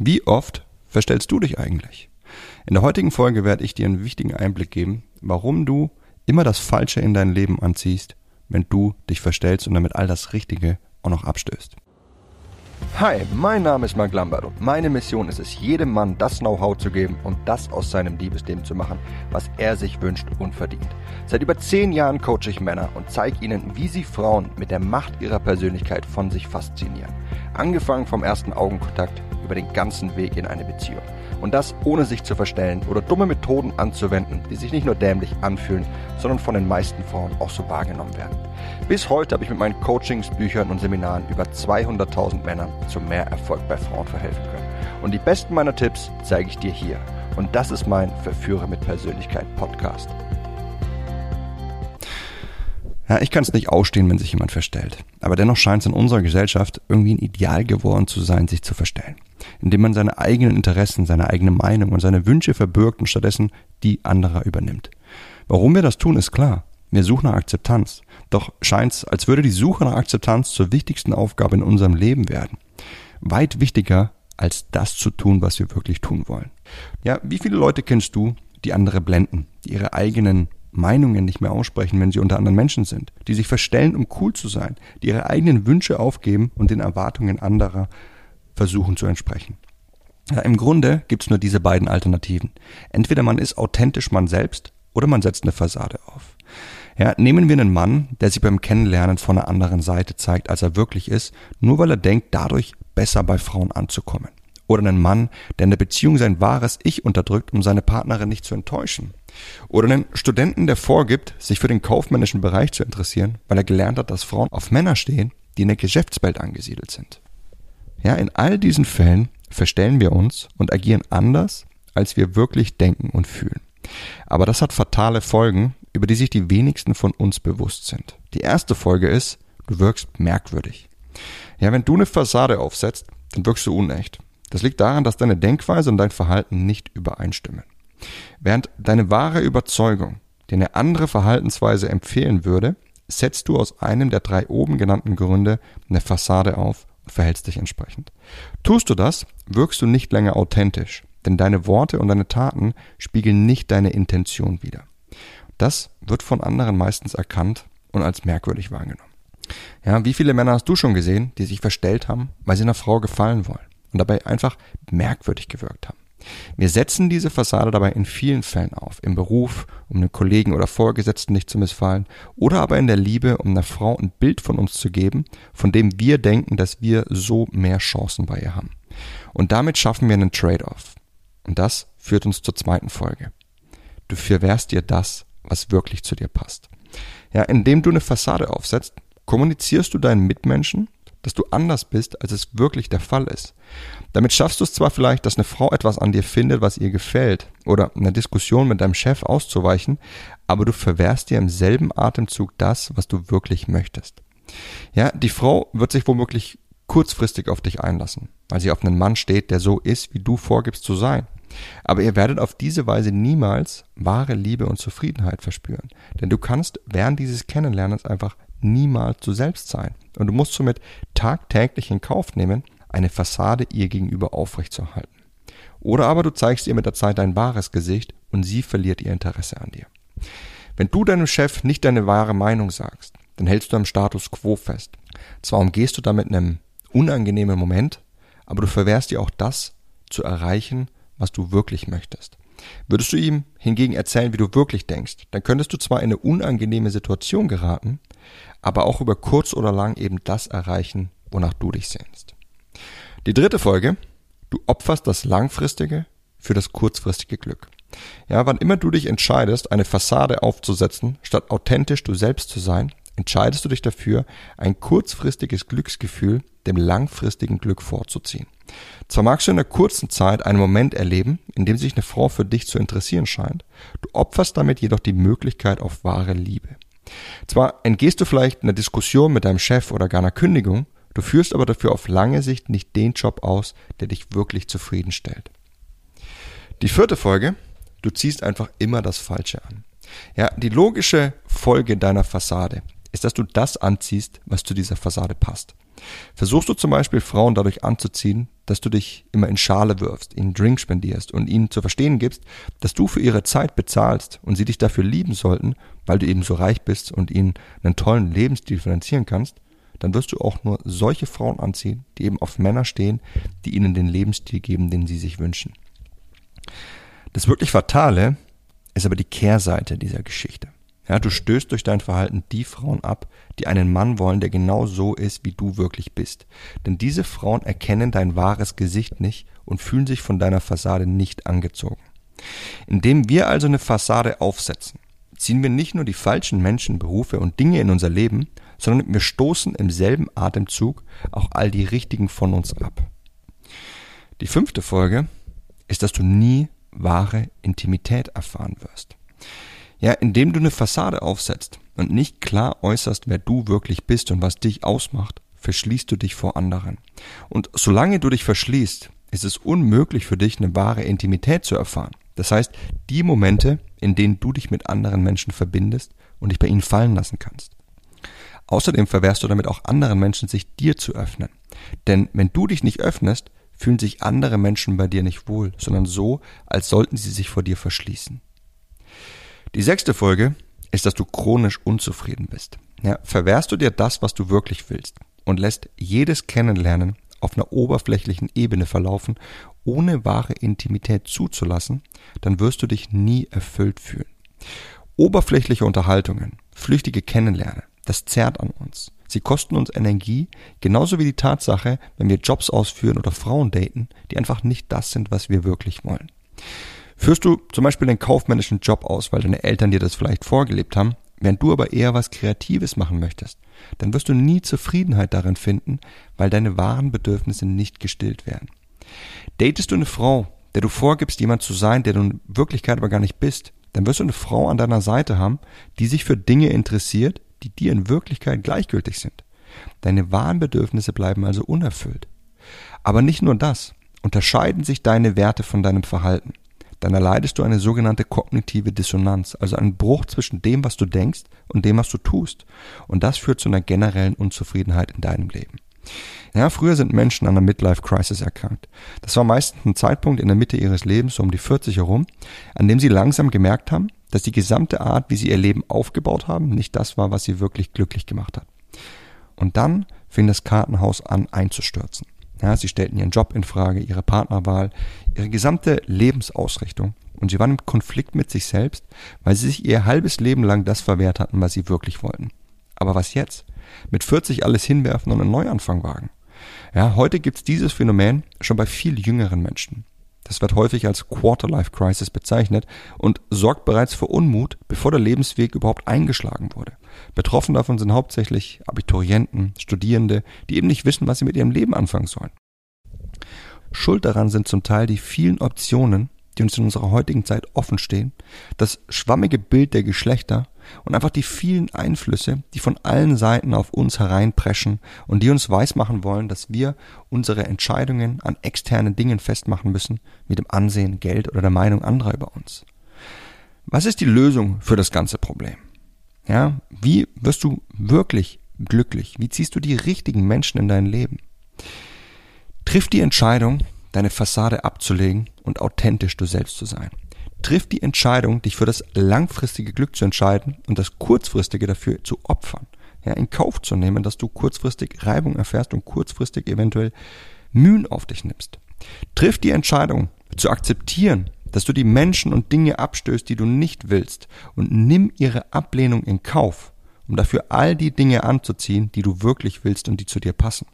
Wie oft verstellst du dich eigentlich? In der heutigen Folge werde ich dir einen wichtigen Einblick geben, warum du immer das Falsche in dein Leben anziehst, wenn du dich verstellst und damit all das Richtige auch noch abstößt. Hi, mein Name ist Mark Lambert und meine Mission ist es, jedem Mann das Know-how zu geben und das aus seinem Liebesleben zu machen, was er sich wünscht und verdient. Seit über zehn Jahren coache ich Männer und zeige ihnen, wie sie Frauen mit der Macht ihrer Persönlichkeit von sich faszinieren. Angefangen vom ersten Augenkontakt über den ganzen Weg in eine Beziehung. Und das ohne sich zu verstellen oder dumme Methoden anzuwenden, die sich nicht nur dämlich anfühlen, sondern von den meisten Frauen auch so wahrgenommen werden. Bis heute habe ich mit meinen Coachings, Büchern und Seminaren über 200.000 Männern zu mehr Erfolg bei Frauen verhelfen können. Und die besten meiner Tipps zeige ich dir hier. Und das ist mein Verführer mit Persönlichkeit Podcast. Ja, ich kann es nicht ausstehen, wenn sich jemand verstellt. Aber dennoch scheint es in unserer Gesellschaft irgendwie ein Ideal geworden zu sein, sich zu verstellen. Indem man seine eigenen Interessen, seine eigene Meinung und seine Wünsche verbirgt und stattdessen die anderer übernimmt. Warum wir das tun, ist klar. Wir suchen nach Akzeptanz. Doch scheint es, als würde die Suche nach Akzeptanz zur wichtigsten Aufgabe in unserem Leben werden. Weit wichtiger, als das zu tun, was wir wirklich tun wollen. Ja, wie viele Leute kennst du, die andere blenden, die ihre eigenen Meinungen nicht mehr aussprechen, wenn sie unter anderen Menschen sind, die sich verstellen, um cool zu sein, die ihre eigenen Wünsche aufgeben und den Erwartungen anderer versuchen zu entsprechen. Ja, Im Grunde gibt's nur diese beiden Alternativen. Entweder man ist authentisch man selbst oder man setzt eine Fassade auf. Ja, nehmen wir einen Mann, der sich beim Kennenlernen von einer anderen Seite zeigt, als er wirklich ist, nur weil er denkt, dadurch besser bei Frauen anzukommen. Oder einen Mann, der in der Beziehung sein wahres Ich unterdrückt, um seine Partnerin nicht zu enttäuschen. Oder einen Studenten, der vorgibt, sich für den kaufmännischen Bereich zu interessieren, weil er gelernt hat, dass Frauen auf Männer stehen, die in der Geschäftswelt angesiedelt sind. Ja, in all diesen Fällen verstellen wir uns und agieren anders, als wir wirklich denken und fühlen. Aber das hat fatale Folgen, über die sich die wenigsten von uns bewusst sind. Die erste Folge ist, du wirkst merkwürdig. Ja, wenn du eine Fassade aufsetzt, dann wirkst du unecht. Das liegt daran, dass deine Denkweise und dein Verhalten nicht übereinstimmen. Während deine wahre Überzeugung dir eine andere Verhaltensweise empfehlen würde, setzt du aus einem der drei oben genannten Gründe eine Fassade auf verhältst dich entsprechend. Tust du das, wirkst du nicht länger authentisch, denn deine Worte und deine Taten spiegeln nicht deine Intention wider. Das wird von anderen meistens erkannt und als merkwürdig wahrgenommen. Ja, wie viele Männer hast du schon gesehen, die sich verstellt haben, weil sie einer Frau gefallen wollen und dabei einfach merkwürdig gewirkt haben? Wir setzen diese Fassade dabei in vielen Fällen auf. Im Beruf, um einem Kollegen oder Vorgesetzten nicht zu missfallen, oder aber in der Liebe, um einer Frau ein Bild von uns zu geben, von dem wir denken, dass wir so mehr Chancen bei ihr haben. Und damit schaffen wir einen Trade-off. Und das führt uns zur zweiten Folge. Du verwehrst dir das, was wirklich zu dir passt. Ja, indem du eine Fassade aufsetzt, kommunizierst du deinen Mitmenschen, dass du anders bist, als es wirklich der Fall ist. Damit schaffst du es zwar vielleicht, dass eine Frau etwas an dir findet, was ihr gefällt, oder einer Diskussion mit deinem Chef auszuweichen, aber du verwehrst dir im selben Atemzug das, was du wirklich möchtest. Ja, die Frau wird sich womöglich kurzfristig auf dich einlassen, weil sie auf einen Mann steht, der so ist, wie du vorgibst zu sein. Aber ihr werdet auf diese Weise niemals wahre Liebe und Zufriedenheit verspüren. Denn du kannst während dieses Kennenlernens einfach niemals du selbst sein. Und du musst somit tagtäglich in Kauf nehmen, eine Fassade ihr gegenüber aufrechtzuerhalten. Oder aber du zeigst ihr mit der Zeit dein wahres Gesicht und sie verliert ihr Interesse an dir. Wenn du deinem Chef nicht deine wahre Meinung sagst, dann hältst du am Status quo fest. Zwar umgehst du damit einem unangenehmen Moment, aber du verwehrst dir auch das zu erreichen, was du wirklich möchtest. Würdest du ihm hingegen erzählen, wie du wirklich denkst, dann könntest du zwar in eine unangenehme Situation geraten, aber auch über kurz oder lang eben das erreichen, wonach du dich sehnst. Die dritte Folge, du opferst das langfristige für das kurzfristige Glück. Ja, wann immer du dich entscheidest, eine Fassade aufzusetzen, statt authentisch du selbst zu sein, entscheidest du dich dafür, ein kurzfristiges Glücksgefühl dem langfristigen Glück vorzuziehen. Zwar magst du in einer kurzen Zeit einen Moment erleben, in dem sich eine Frau für dich zu interessieren scheint, du opferst damit jedoch die Möglichkeit auf wahre Liebe. Zwar entgehst du vielleicht einer Diskussion mit deinem Chef oder gar einer Kündigung, du führst aber dafür auf lange Sicht nicht den Job aus, der dich wirklich zufriedenstellt. Die vierte Folge, du ziehst einfach immer das Falsche an. Ja, die logische Folge deiner Fassade ist, dass du das anziehst, was zu dieser Fassade passt. Versuchst du zum Beispiel Frauen dadurch anzuziehen, dass du dich immer in Schale wirfst, ihnen Drink spendierst und ihnen zu verstehen gibst, dass du für ihre Zeit bezahlst und sie dich dafür lieben sollten, weil du eben so reich bist und ihnen einen tollen Lebensstil finanzieren kannst, dann wirst du auch nur solche Frauen anziehen, die eben auf Männer stehen, die ihnen den Lebensstil geben, den sie sich wünschen. Das wirklich Fatale ist aber die Kehrseite dieser Geschichte. Ja, du stößt durch dein Verhalten die Frauen ab, die einen Mann wollen, der genau so ist, wie du wirklich bist. Denn diese Frauen erkennen dein wahres Gesicht nicht und fühlen sich von deiner Fassade nicht angezogen. Indem wir also eine Fassade aufsetzen, ziehen wir nicht nur die falschen Menschen, Berufe und Dinge in unser Leben, sondern wir stoßen im selben Atemzug auch all die richtigen von uns ab. Die fünfte Folge ist, dass du nie wahre Intimität erfahren wirst. Ja, indem du eine Fassade aufsetzt und nicht klar äußerst, wer du wirklich bist und was dich ausmacht, verschließt du dich vor anderen. Und solange du dich verschließt, ist es unmöglich für dich, eine wahre Intimität zu erfahren. Das heißt, die Momente, in denen du dich mit anderen Menschen verbindest und dich bei ihnen fallen lassen kannst. Außerdem verwehrst du damit auch anderen Menschen, sich dir zu öffnen. Denn wenn du dich nicht öffnest, fühlen sich andere Menschen bei dir nicht wohl, sondern so, als sollten sie sich vor dir verschließen. Die sechste Folge ist, dass du chronisch unzufrieden bist. Ja, verwehrst du dir das, was du wirklich willst und lässt jedes Kennenlernen auf einer oberflächlichen Ebene verlaufen, ohne wahre Intimität zuzulassen, dann wirst du dich nie erfüllt fühlen. Oberflächliche Unterhaltungen, flüchtige Kennenlernen, das zerrt an uns. Sie kosten uns Energie, genauso wie die Tatsache, wenn wir Jobs ausführen oder Frauen daten, die einfach nicht das sind, was wir wirklich wollen. Führst du zum Beispiel den kaufmännischen Job aus, weil deine Eltern dir das vielleicht vorgelebt haben, während du aber eher was Kreatives machen möchtest, dann wirst du nie Zufriedenheit darin finden, weil deine wahren Bedürfnisse nicht gestillt werden. Datest du eine Frau, der du vorgibst, jemand zu sein, der du in Wirklichkeit aber gar nicht bist, dann wirst du eine Frau an deiner Seite haben, die sich für Dinge interessiert, die dir in Wirklichkeit gleichgültig sind. Deine wahren Bedürfnisse bleiben also unerfüllt. Aber nicht nur das, unterscheiden sich deine Werte von deinem Verhalten dann erleidest du eine sogenannte kognitive Dissonanz, also einen Bruch zwischen dem, was du denkst und dem, was du tust. Und das führt zu einer generellen Unzufriedenheit in deinem Leben. Ja, früher sind Menschen an einer Midlife Crisis erkrankt. Das war meistens ein Zeitpunkt in der Mitte ihres Lebens, so um die 40 herum, an dem sie langsam gemerkt haben, dass die gesamte Art, wie sie ihr Leben aufgebaut haben, nicht das war, was sie wirklich glücklich gemacht hat. Und dann fing das Kartenhaus an einzustürzen. Ja, sie stellten ihren Job in Frage, ihre Partnerwahl, ihre gesamte Lebensausrichtung. Und sie waren im Konflikt mit sich selbst, weil sie sich ihr halbes Leben lang das verwehrt hatten, was sie wirklich wollten. Aber was jetzt? Mit 40 alles hinwerfen und einen Neuanfang wagen. Ja, heute gibt's dieses Phänomen schon bei viel jüngeren Menschen. Das wird häufig als Quarterlife Crisis bezeichnet und sorgt bereits für Unmut, bevor der Lebensweg überhaupt eingeschlagen wurde. Betroffen davon sind hauptsächlich Abiturienten, Studierende, die eben nicht wissen, was sie mit ihrem Leben anfangen sollen. Schuld daran sind zum Teil die vielen Optionen, die uns in unserer heutigen Zeit offen stehen, das schwammige Bild der Geschlechter und einfach die vielen Einflüsse, die von allen Seiten auf uns hereinpreschen und die uns weismachen wollen, dass wir unsere Entscheidungen an externen Dingen festmachen müssen, mit dem Ansehen, Geld oder der Meinung anderer über uns. Was ist die Lösung für das ganze Problem? Ja, wie wirst du wirklich glücklich? Wie ziehst du die richtigen Menschen in dein Leben? Triff die Entscheidung, deine Fassade abzulegen und authentisch du selbst zu sein. Triff die Entscheidung, dich für das langfristige Glück zu entscheiden und das kurzfristige dafür zu opfern. Ja, in Kauf zu nehmen, dass du kurzfristig Reibung erfährst und kurzfristig eventuell Mühen auf dich nimmst. Triff die Entscheidung, zu akzeptieren, dass du die Menschen und Dinge abstößt, die du nicht willst, und nimm ihre Ablehnung in Kauf, um dafür all die Dinge anzuziehen, die du wirklich willst und die zu dir passen.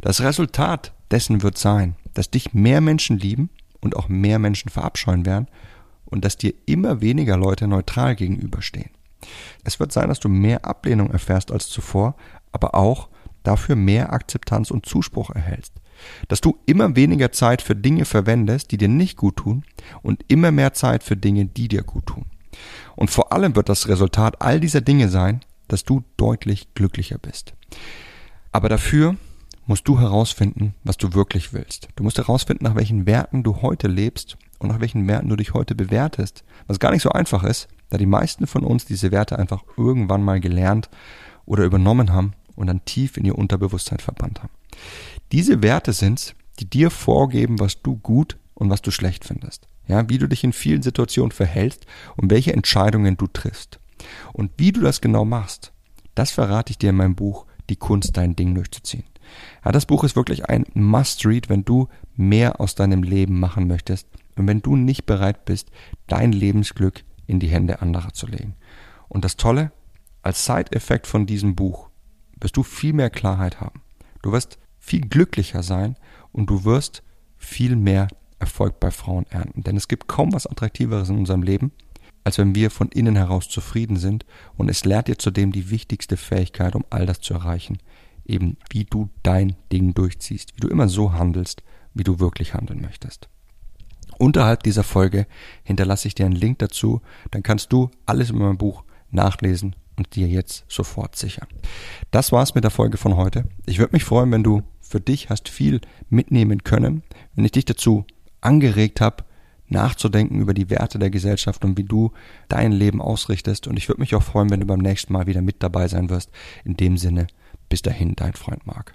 Das Resultat dessen wird sein, dass dich mehr Menschen lieben und auch mehr Menschen verabscheuen werden und dass dir immer weniger Leute neutral gegenüberstehen. Es wird sein, dass du mehr Ablehnung erfährst als zuvor, aber auch dafür mehr Akzeptanz und Zuspruch erhältst. Dass du immer weniger Zeit für Dinge verwendest, die dir nicht gut tun und immer mehr Zeit für Dinge, die dir gut tun. Und vor allem wird das Resultat all dieser Dinge sein, dass du deutlich glücklicher bist. Aber dafür musst du herausfinden, was du wirklich willst. Du musst herausfinden, nach welchen Werten du heute lebst und nach welchen Werten du dich heute bewertest. Was gar nicht so einfach ist, da die meisten von uns diese Werte einfach irgendwann mal gelernt oder übernommen haben und dann tief in ihr Unterbewusstsein verbannt haben. Diese Werte sind's, die dir vorgeben, was du gut und was du schlecht findest. Ja, wie du dich in vielen Situationen verhältst und welche Entscheidungen du triffst. Und wie du das genau machst, das verrate ich dir in meinem Buch Die Kunst, dein Ding durchzuziehen. Ja, das Buch ist wirklich ein Must-Read, wenn du mehr aus deinem Leben machen möchtest und wenn du nicht bereit bist, dein Lebensglück in die Hände anderer zu legen. Und das Tolle, als Side-Effekt von diesem Buch wirst du viel mehr Klarheit haben. Du wirst viel glücklicher sein und du wirst viel mehr Erfolg bei Frauen ernten. Denn es gibt kaum was Attraktiveres in unserem Leben, als wenn wir von innen heraus zufrieden sind und es lehrt dir zudem die wichtigste Fähigkeit, um all das zu erreichen, eben wie du dein Ding durchziehst, wie du immer so handelst, wie du wirklich handeln möchtest. Unterhalb dieser Folge hinterlasse ich dir einen Link dazu, dann kannst du alles in meinem Buch nachlesen und dir jetzt sofort sichern. Das war's mit der Folge von heute. Ich würde mich freuen, wenn du für dich hast viel mitnehmen können, wenn ich dich dazu angeregt habe, nachzudenken über die Werte der Gesellschaft und wie du dein Leben ausrichtest. Und ich würde mich auch freuen, wenn du beim nächsten Mal wieder mit dabei sein wirst. In dem Sinne, bis dahin, dein Freund Marc.